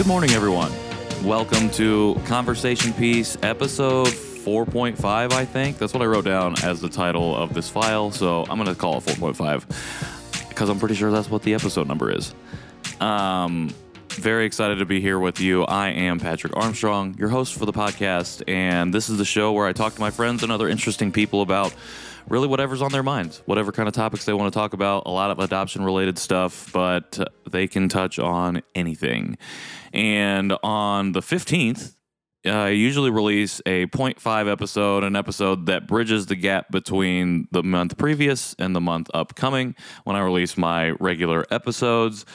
Good morning, everyone. Welcome to Conversation Piece, episode 4.5, I think. That's what I wrote down as the title of this file, so I'm going to call it 4.5 because I'm pretty sure that's what the episode number is. Um, very excited to be here with you. I am Patrick Armstrong, your host for the podcast, and this is the show where I talk to my friends and other interesting people about really whatever's on their minds, whatever kind of topics they want to talk about, a lot of adoption related stuff, but they can touch on anything. And on the 15th, I usually release a 0.5 episode, an episode that bridges the gap between the month previous and the month upcoming when I release my regular episodes.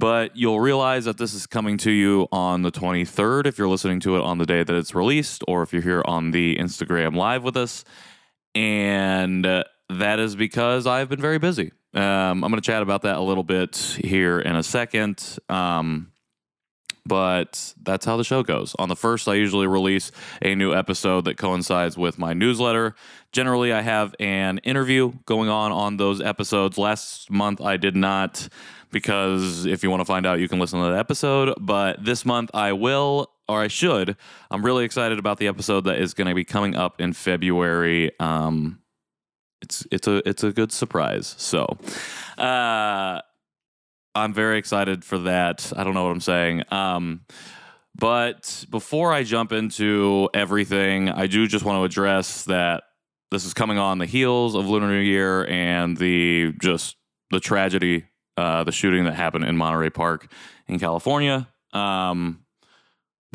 But you'll realize that this is coming to you on the 23rd if you're listening to it on the day that it's released, or if you're here on the Instagram live with us. And uh, that is because I've been very busy. Um, I'm going to chat about that a little bit here in a second. Um, but that's how the show goes. On the first, I usually release a new episode that coincides with my newsletter. Generally, I have an interview going on on those episodes. Last month, I did not because if you want to find out, you can listen to that episode. But this month, I will, or I should. I'm really excited about the episode that is going to be coming up in February. Um, it's it's a it's a good surprise. So, uh, I'm very excited for that. I don't know what I'm saying. Um, but before I jump into everything, I do just want to address that this is coming on the heels of Lunar New Year and the just the tragedy, uh, the shooting that happened in Monterey Park in California. Um,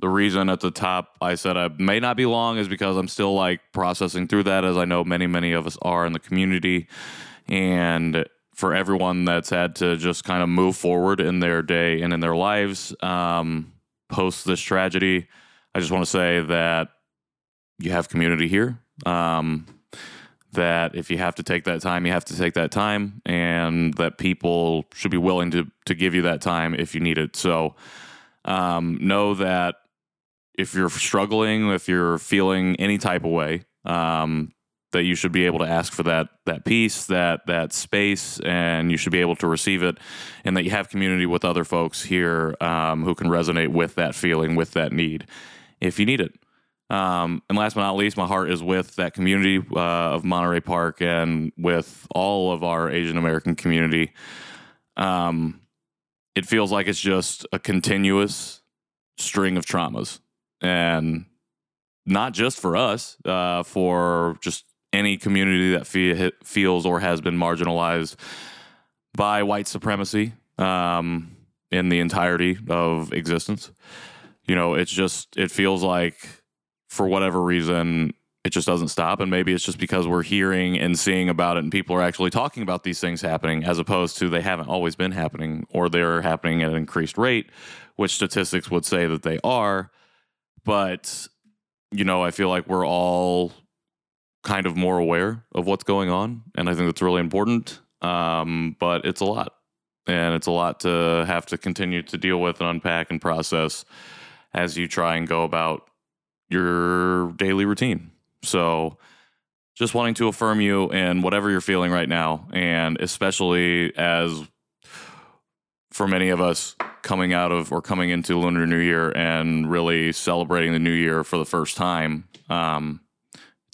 the reason at the top I said I may not be long is because I'm still like processing through that, as I know many, many of us are in the community. And for everyone that's had to just kind of move forward in their day and in their lives um, post this tragedy. I just want to say that you have community here. Um, that if you have to take that time, you have to take that time, and that people should be willing to to give you that time if you need it. So um, know that if you're struggling, if you're feeling any type of way, um, that you should be able to ask for that that peace, that that space, and you should be able to receive it, and that you have community with other folks here um, who can resonate with that feeling, with that need, if you need it. Um, and last but not least, my heart is with that community uh, of Monterey Park and with all of our Asian American community. Um, it feels like it's just a continuous string of traumas, and not just for us, uh, for just any community that fe- feels or has been marginalized by white supremacy um, in the entirety of existence. You know, it's just, it feels like for whatever reason, it just doesn't stop. And maybe it's just because we're hearing and seeing about it and people are actually talking about these things happening as opposed to they haven't always been happening or they're happening at an increased rate, which statistics would say that they are. But, you know, I feel like we're all kind of more aware of what's going on, and I think that's really important. Um, but it's a lot, and it's a lot to have to continue to deal with and unpack and process as you try and go about your daily routine. So, just wanting to affirm you in whatever you're feeling right now, and especially as for many of us coming out of or coming into Lunar New Year and really celebrating the new year for the first time. Um,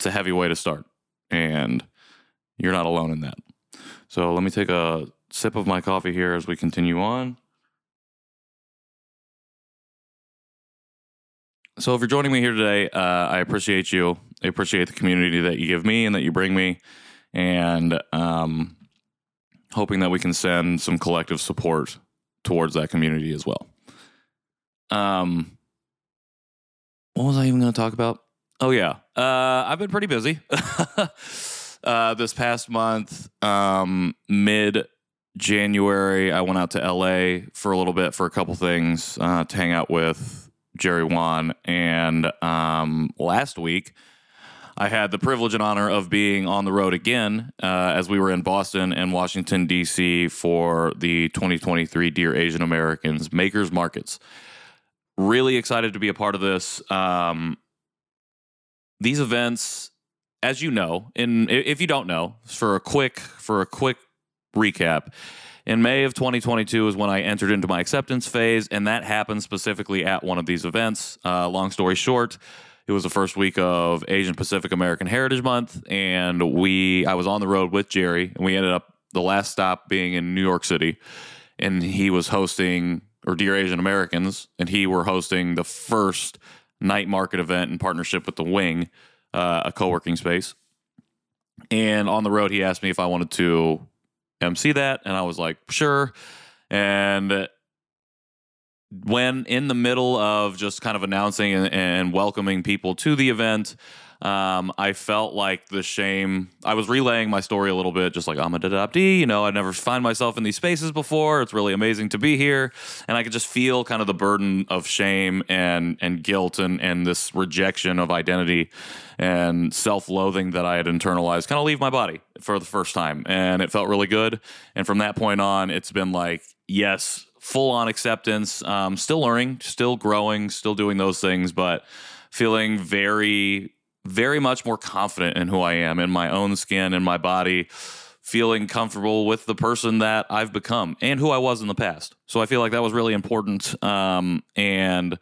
it's a heavy way to start, and you're not alone in that. So let me take a sip of my coffee here as we continue on. So, if you're joining me here today, uh, I appreciate you. I appreciate the community that you give me and that you bring me, and um, hoping that we can send some collective support towards that community as well. Um, what was I even going to talk about? Oh yeah, uh, I've been pretty busy uh, this past month. Um, Mid January, I went out to LA for a little bit for a couple things uh, to hang out with Jerry Won, and um, last week. I had the privilege and honor of being on the road again uh, as we were in Boston and Washington, D.C. for the 2023 Dear Asian Americans Makers Markets. Really excited to be a part of this. Um, these events, as you know, in if you don't know, for a quick for a quick recap, in May of 2022 is when I entered into my acceptance phase, and that happened specifically at one of these events. Uh, long story short, it was the first week of Asian Pacific American Heritage Month, and we I was on the road with Jerry, and we ended up the last stop being in New York City, and he was hosting or Dear Asian Americans, and he were hosting the first night market event in partnership with the Wing, uh, a co-working space. And on the road, he asked me if I wanted to MC that, and I was like, sure. And when in the middle of just kind of announcing and, and welcoming people to the event, um, I felt like the shame. I was relaying my story a little bit, just like I'm a adoptee. You know, I never find myself in these spaces before. It's really amazing to be here, and I could just feel kind of the burden of shame and and guilt and and this rejection of identity and self-loathing that I had internalized kind of leave my body for the first time, and it felt really good. And from that point on, it's been like yes, full on acceptance. Um, still learning, still growing, still doing those things, but feeling very very much more confident in who I am, in my own skin, in my body, feeling comfortable with the person that I've become and who I was in the past. So I feel like that was really important. Um, and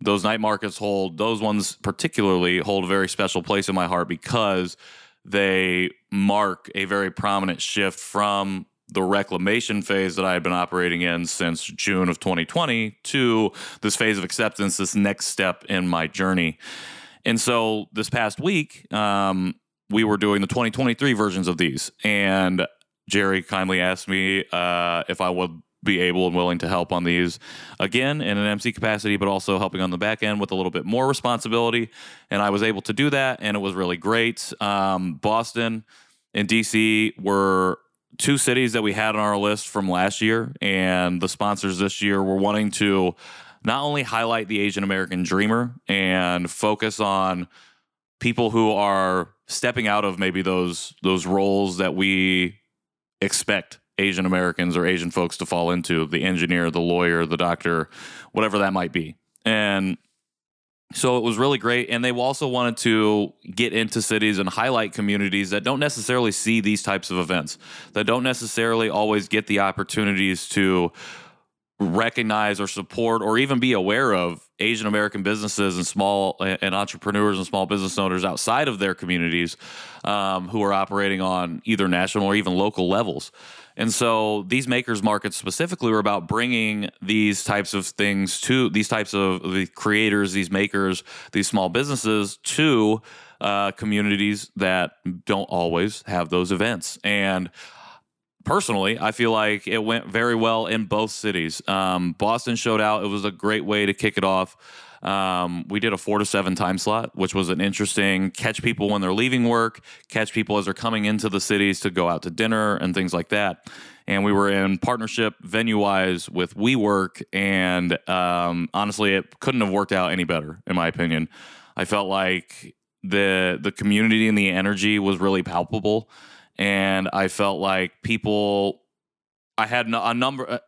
those night markets hold, those ones particularly hold a very special place in my heart because they mark a very prominent shift from the reclamation phase that I had been operating in since June of 2020 to this phase of acceptance, this next step in my journey. And so this past week, um, we were doing the 2023 versions of these, and Jerry kindly asked me uh, if I would be able and willing to help on these again in an MC capacity, but also helping on the back end with a little bit more responsibility. And I was able to do that, and it was really great. Um, Boston and DC were two cities that we had on our list from last year, and the sponsors this year were wanting to not only highlight the Asian American dreamer and focus on people who are stepping out of maybe those those roles that we expect Asian Americans or Asian folks to fall into the engineer, the lawyer, the doctor, whatever that might be. And so it was really great. And they also wanted to get into cities and highlight communities that don't necessarily see these types of events, that don't necessarily always get the opportunities to recognize or support or even be aware of Asian American businesses and small and entrepreneurs and small business owners outside of their communities um, who are operating on either national or even local levels. And so these makers markets specifically were about bringing these types of things to these types of the creators, these makers, these small businesses to uh, communities that don't always have those events. And personally, I feel like it went very well in both cities. Um, Boston showed out. It was a great way to kick it off. Um, we did a four to seven time slot, which was an interesting catch people when they're leaving work, catch people as they're coming into the cities to go out to dinner and things like that. And we were in partnership venue wise with WeWork, and um, honestly, it couldn't have worked out any better, in my opinion. I felt like the the community and the energy was really palpable and I felt like people. I had a number. Uh,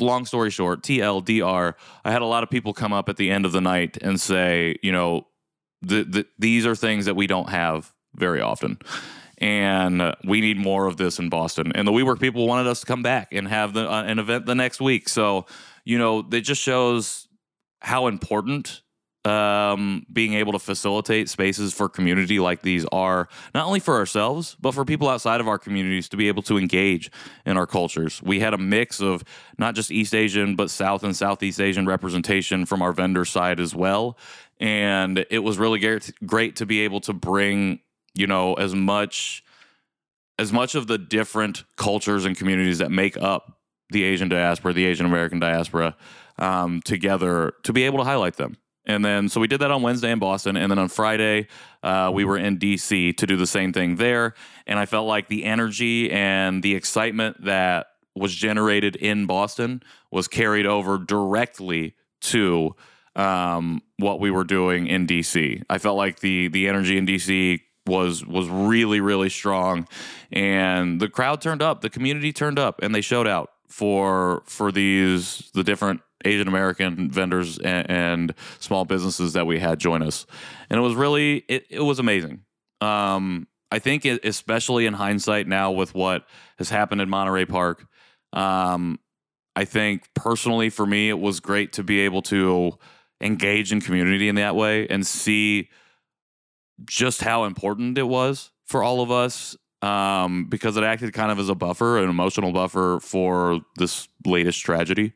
long story short, TLDR. I had a lot of people come up at the end of the night and say, you know, the, the, these are things that we don't have very often. And uh, we need more of this in Boston. And the WeWork people wanted us to come back and have the, uh, an event the next week. So, you know, it just shows how important um, being able to facilitate spaces for community like these are not only for ourselves, but for people outside of our communities to be able to engage in our cultures. We had a mix of not just East Asian, but South and Southeast Asian representation from our vendor side as well. And it was really great to be able to bring, you know, as much as much of the different cultures and communities that make up the Asian diaspora, the Asian American diaspora, um, together to be able to highlight them and then, so we did that on Wednesday in Boston. And then on Friday, uh, we were in DC to do the same thing there. And I felt like the energy and the excitement that was generated in Boston was carried over directly to um, what we were doing in DC. I felt like the the energy in DC was was really really strong, and the crowd turned up, the community turned up, and they showed out for for these the different Asian American vendors and, and, small businesses that we had join us, and it was really it, it was amazing. Um, I think, it, especially in hindsight now with what has happened in Monterey Park, um, I think personally for me, it was great to be able to engage in community in that way and see just how important it was for all of us um, because it acted kind of as a buffer, an emotional buffer for this latest tragedy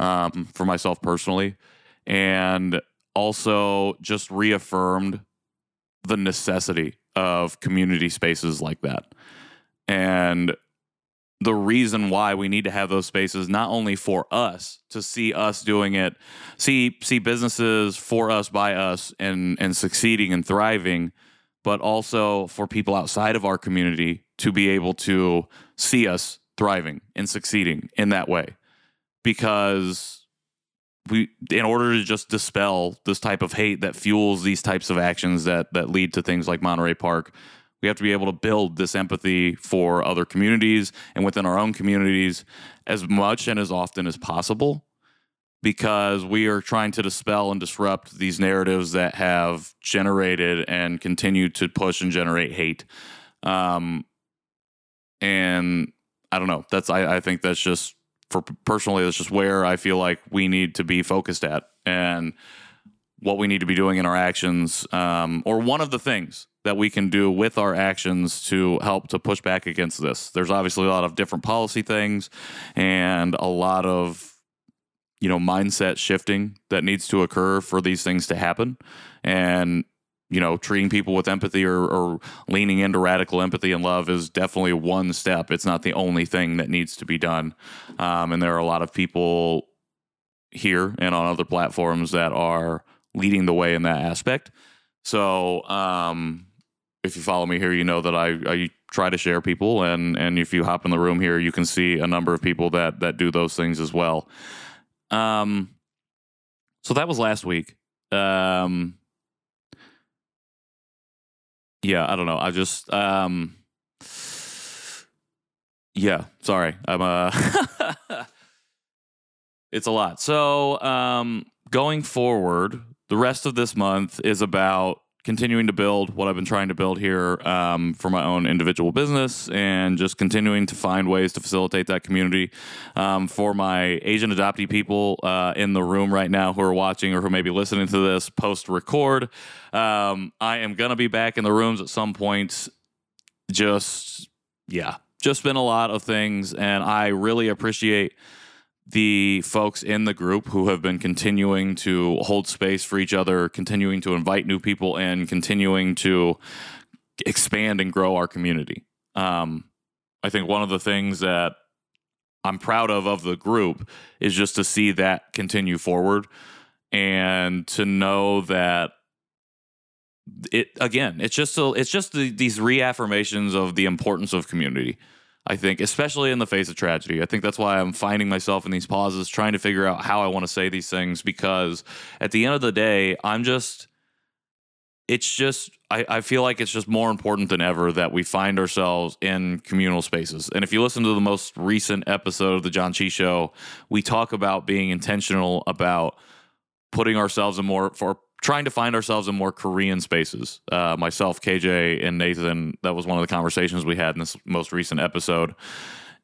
um, for myself personally. And also just reaffirmed the necessity of community spaces like that. And the reason why we need to have those spaces not only for us to see us doing it see see businesses for us by us and and succeeding and thriving but also for people outside of our community to be able to see us thriving and succeeding in that way because we in order to just dispel this type of hate that fuels these types of actions that that lead to things like Monterey Park we have to be able to build this empathy for other communities and within our own communities as much and as often as possible because we are trying to dispel and disrupt these narratives that have generated and continue to push and generate hate. Um, and I don't know. That's I, I think that's just for personally, that's just where I feel like we need to be focused at and what we need to be doing in our actions, um, or one of the things that we can do with our actions to help to push back against this. There's obviously a lot of different policy things and a lot of you know mindset shifting that needs to occur for these things to happen and you know treating people with empathy or, or leaning into radical empathy and love is definitely one step it's not the only thing that needs to be done um, and there are a lot of people here and on other platforms that are leading the way in that aspect so um, if you follow me here, you know that I, I try to share people, and and if you hop in the room here, you can see a number of people that that do those things as well. Um, so that was last week. Um, yeah, I don't know. I just um, yeah, sorry, I'm uh, it's a lot. So um, going forward, the rest of this month is about continuing to build what I've been trying to build here um, for my own individual business and just continuing to find ways to facilitate that community um, for my Asian adoptee people uh, in the room right now who are watching or who may be listening to this post record. Um, I am going to be back in the rooms at some point. Just, yeah, just been a lot of things. And I really appreciate the folks in the group who have been continuing to hold space for each other, continuing to invite new people in, continuing to expand and grow our community. Um, I think one of the things that I'm proud of of the group is just to see that continue forward and to know that it again it's just a, it's just the, these reaffirmations of the importance of community I think, especially in the face of tragedy. I think that's why I'm finding myself in these pauses, trying to figure out how I want to say these things because at the end of the day, I'm just, it's just, I, I feel like it's just more important than ever that we find ourselves in communal spaces. And if you listen to the most recent episode of the John Chi Show, we talk about being intentional about putting ourselves in more for trying to find ourselves in more Korean spaces. Uh, myself, KJ, and Nathan, that was one of the conversations we had in this most recent episode.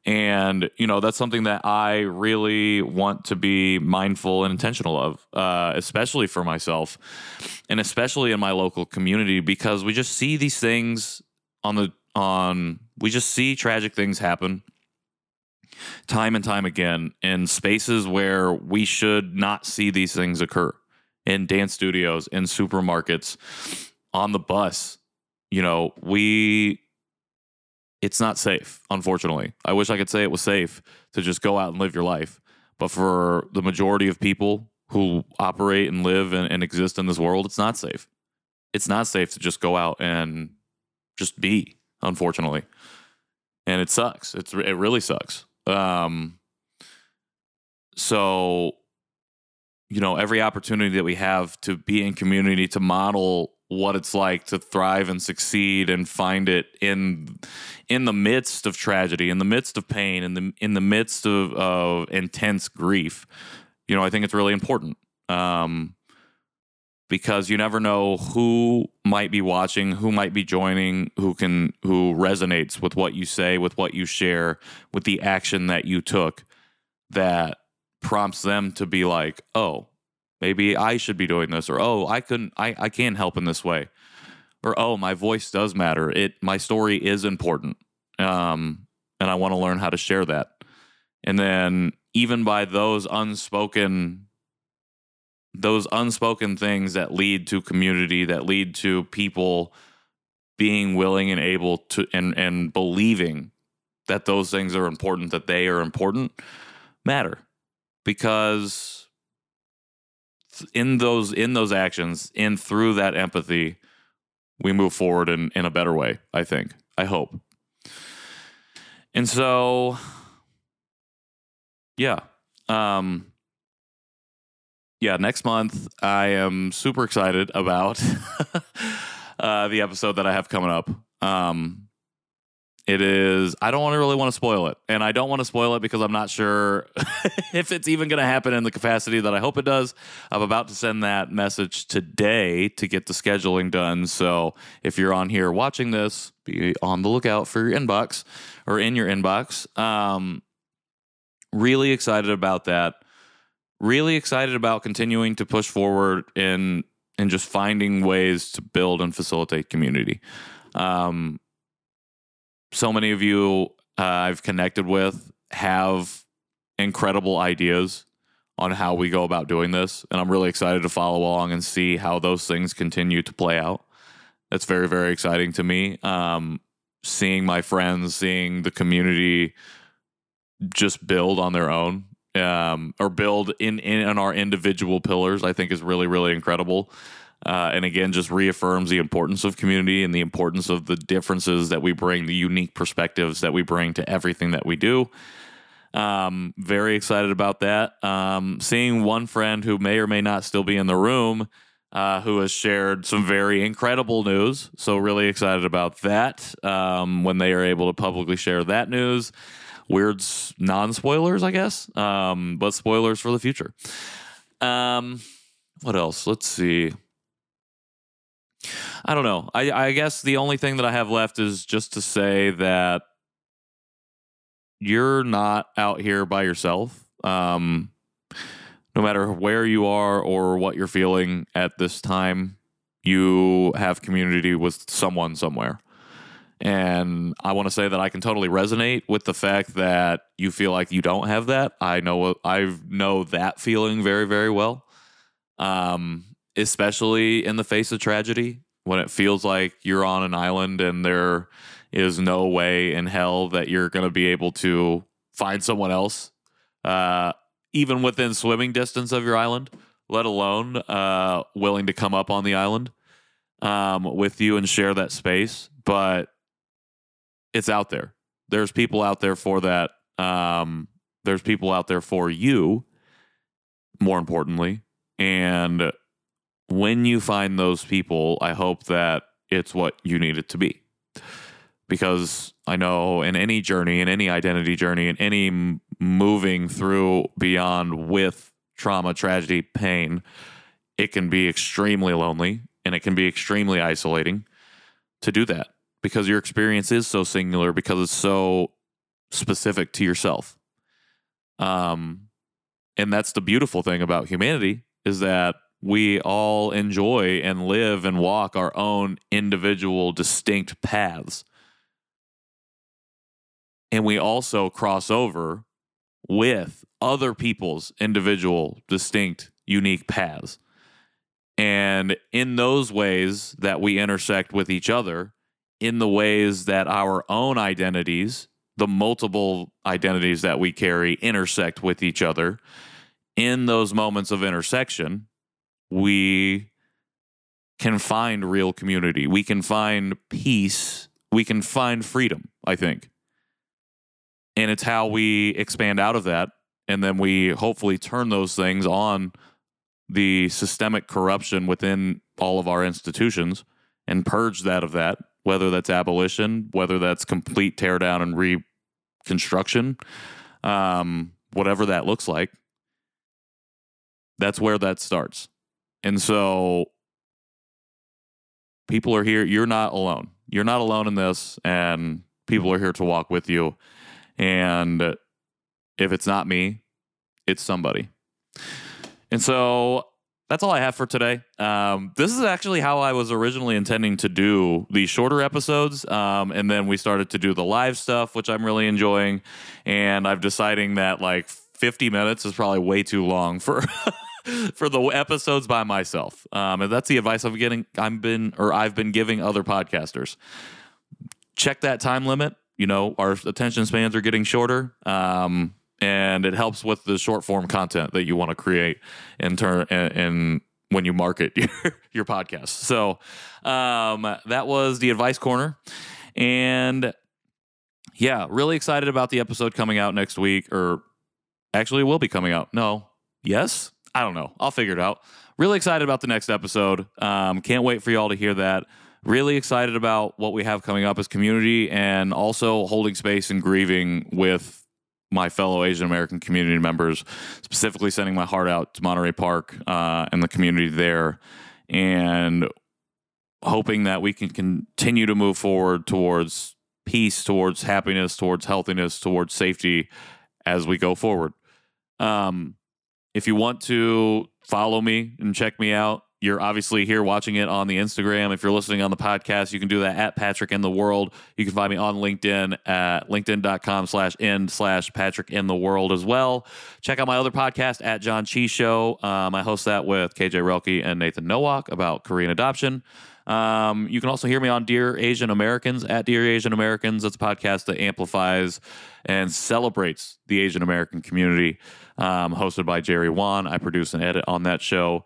And, you know, that's something that I really want to be mindful and intentional of, uh, especially for myself and especially in my local community, because we just see these things on the, on, we just see tragic things happen time and time again in spaces where we should not see these things occur in dance studios, in supermarkets, on the bus. You know, we it's not safe, unfortunately. I wish I could say it was safe to just go out and live your life. But for the majority of people who operate and live and, and exist in this world, it's not safe. It's not safe to just go out and just be, unfortunately. And it sucks. It's it really sucks. Um so you know every opportunity that we have to be in community to model what it's like to thrive and succeed and find it in in the midst of tragedy in the midst of pain in the in the midst of, of intense grief You know, I think it's really important. Um, because you never know who might be watching, who might be joining, who can who resonates with what you say, with what you share, with the action that you took that prompts them to be like, "Oh, maybe I should be doing this," or "Oh, I couldn't I I can help in this way." Or, "Oh, my voice does matter. It my story is important." Um and I want to learn how to share that. And then even by those unspoken those unspoken things that lead to community, that lead to people being willing and able to and and believing that those things are important, that they are important, matter. Because in those in those actions, in through that empathy, we move forward in, in a better way, I think. I hope. And so yeah. Um yeah, next month I am super excited about uh, the episode that I have coming up. Um, it is. I don't want to really want to spoil it, and I don't want to spoil it because I'm not sure if it's even going to happen in the capacity that I hope it does. I'm about to send that message today to get the scheduling done. So if you're on here watching this, be on the lookout for your inbox or in your inbox. Um, really excited about that really excited about continuing to push forward in and just finding ways to build and facilitate community. Um, so many of you uh, I've connected with have incredible ideas on how we go about doing this, and I'm really excited to follow along and see how those things continue to play out. That's very very exciting to me. Um, seeing my friends, seeing the community just build on their own um, or build in, in our individual pillars, I think is really, really incredible. Uh, and again, just reaffirms the importance of community and the importance of the differences that we bring, the unique perspectives that we bring to everything that we do. Um, very excited about that. Um, seeing one friend who may or may not still be in the room, uh, who has shared some very incredible news. So, really excited about that um, when they are able to publicly share that news weird non spoilers, I guess, um, but spoilers for the future. Um, what else? Let's see. I don't know. I, I guess the only thing that I have left is just to say that you're not out here by yourself. Um, no matter where you are or what you're feeling at this time, you have community with someone somewhere. And I want to say that I can totally resonate with the fact that you feel like you don't have that. I know I know that feeling very very well. Um, especially in the face of tragedy when it feels like you're on an island and there is no way in hell that you're going to be able to find someone else uh, even within swimming distance of your island, let alone uh, willing to come up on the island um, with you and share that space. But it's out there. There's people out there for that. Um, there's people out there for you, more importantly. And when you find those people, I hope that it's what you need it to be. Because I know in any journey, in any identity journey, in any moving through beyond with trauma, tragedy, pain, it can be extremely lonely and it can be extremely isolating to do that because your experience is so singular because it's so specific to yourself. Um, and that's the beautiful thing about humanity is that we all enjoy and live and walk our own individual distinct paths. And we also cross over with other people's individual, distinct, unique paths. And in those ways that we intersect with each other, in the ways that our own identities, the multiple identities that we carry, intersect with each other. In those moments of intersection, we can find real community. We can find peace. We can find freedom, I think. And it's how we expand out of that. And then we hopefully turn those things on the systemic corruption within all of our institutions and purge that of that whether that's abolition, whether that's complete teardown and reconstruction, um, whatever that looks like. That's where that starts. And so people are here. You're not alone. You're not alone in this, and people are here to walk with you. And if it's not me, it's somebody. And so that's all I have for today. Um, this is actually how I was originally intending to do the shorter episodes. Um, and then we started to do the live stuff, which I'm really enjoying. And I'm deciding that like 50 minutes is probably way too long for. for the episodes by myself, um, and that's the advice I'm getting. I've been, or I've been giving other podcasters. Check that time limit. You know, our attention spans are getting shorter. Um, and it helps with the short form content that you want to create in turn and when you market your, your podcast. So um, that was the advice corner, and yeah, really excited about the episode coming out next week, or actually, will be coming out. No, yes, I don't know. I'll figure it out. Really excited about the next episode. Um, can't wait for y'all to hear that. Really excited about what we have coming up as community and also holding space and grieving with my fellow Asian American community members, specifically sending my heart out to Monterey Park uh, and the community there, and hoping that we can continue to move forward towards peace, towards happiness, towards healthiness, towards safety as we go forward. Um, if you want to follow me and check me out, you're obviously here watching it on the Instagram. If you're listening on the podcast, you can do that at Patrick in the World. You can find me on LinkedIn at linkedin.com slash in slash Patrick in the World as well. Check out my other podcast at John Chi Show. Um, I host that with KJ Relke and Nathan Nowak about Korean adoption. Um, you can also hear me on Dear Asian Americans at Dear Asian Americans. It's a podcast that amplifies and celebrates the Asian American community, um, hosted by Jerry Won. I produce and edit on that show.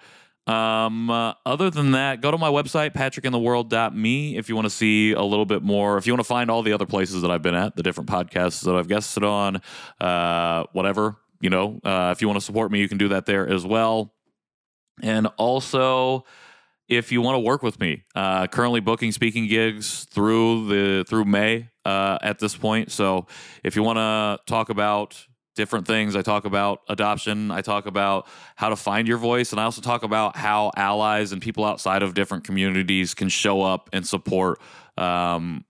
Um, uh, other than that, go to my website, patrickintheworld.me, if you want to see a little bit more. If you want to find all the other places that I've been at, the different podcasts that I've guested on, uh, whatever, you know, uh, if you want to support me, you can do that there as well. And also, if you want to work with me, uh, currently booking speaking gigs through the through May uh, at this point. So if you want to talk about different things. I talk about adoption. I talk about how to find your voice. And I also talk about how allies and people outside of different communities can show up and support um,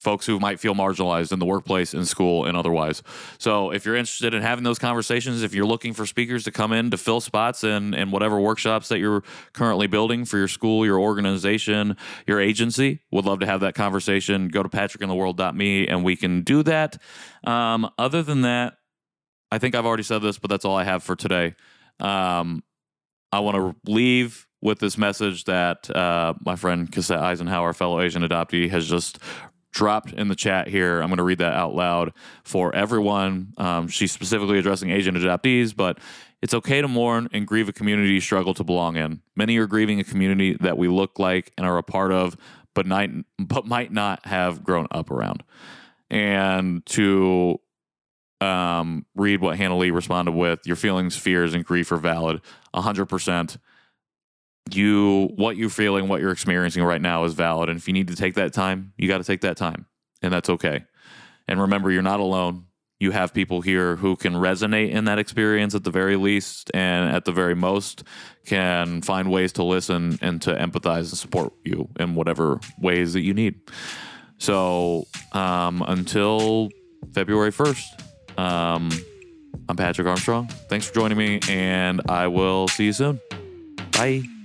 folks who might feel marginalized in the workplace, in school, and otherwise. So if you're interested in having those conversations, if you're looking for speakers to come in to fill spots in, in whatever workshops that you're currently building for your school, your organization, your agency, would love to have that conversation. Go to patrickintheworld.me and we can do that. Um, other than that, I think I've already said this, but that's all I have for today. Um, I want to leave with this message that uh, my friend Cassette Eisenhower, fellow Asian adoptee, has just dropped in the chat here. I'm going to read that out loud for everyone. Um, she's specifically addressing Asian adoptees, but it's okay to mourn and grieve a community you struggle to belong in. Many are grieving a community that we look like and are a part of, but, might, but might not have grown up around. And to um, read what Hannah Lee responded with, your feelings, fears, and grief are valid 100% you what you're feeling, what you're experiencing right now is valid. And if you need to take that time, you got to take that time. And that's okay. And remember, you're not alone. You have people here who can resonate in that experience at the very least, and at the very most, can find ways to listen and to empathize and support you in whatever ways that you need. So um, until February 1st, um, I'm Patrick Armstrong. Thanks for joining me, and I will see you soon. Bye.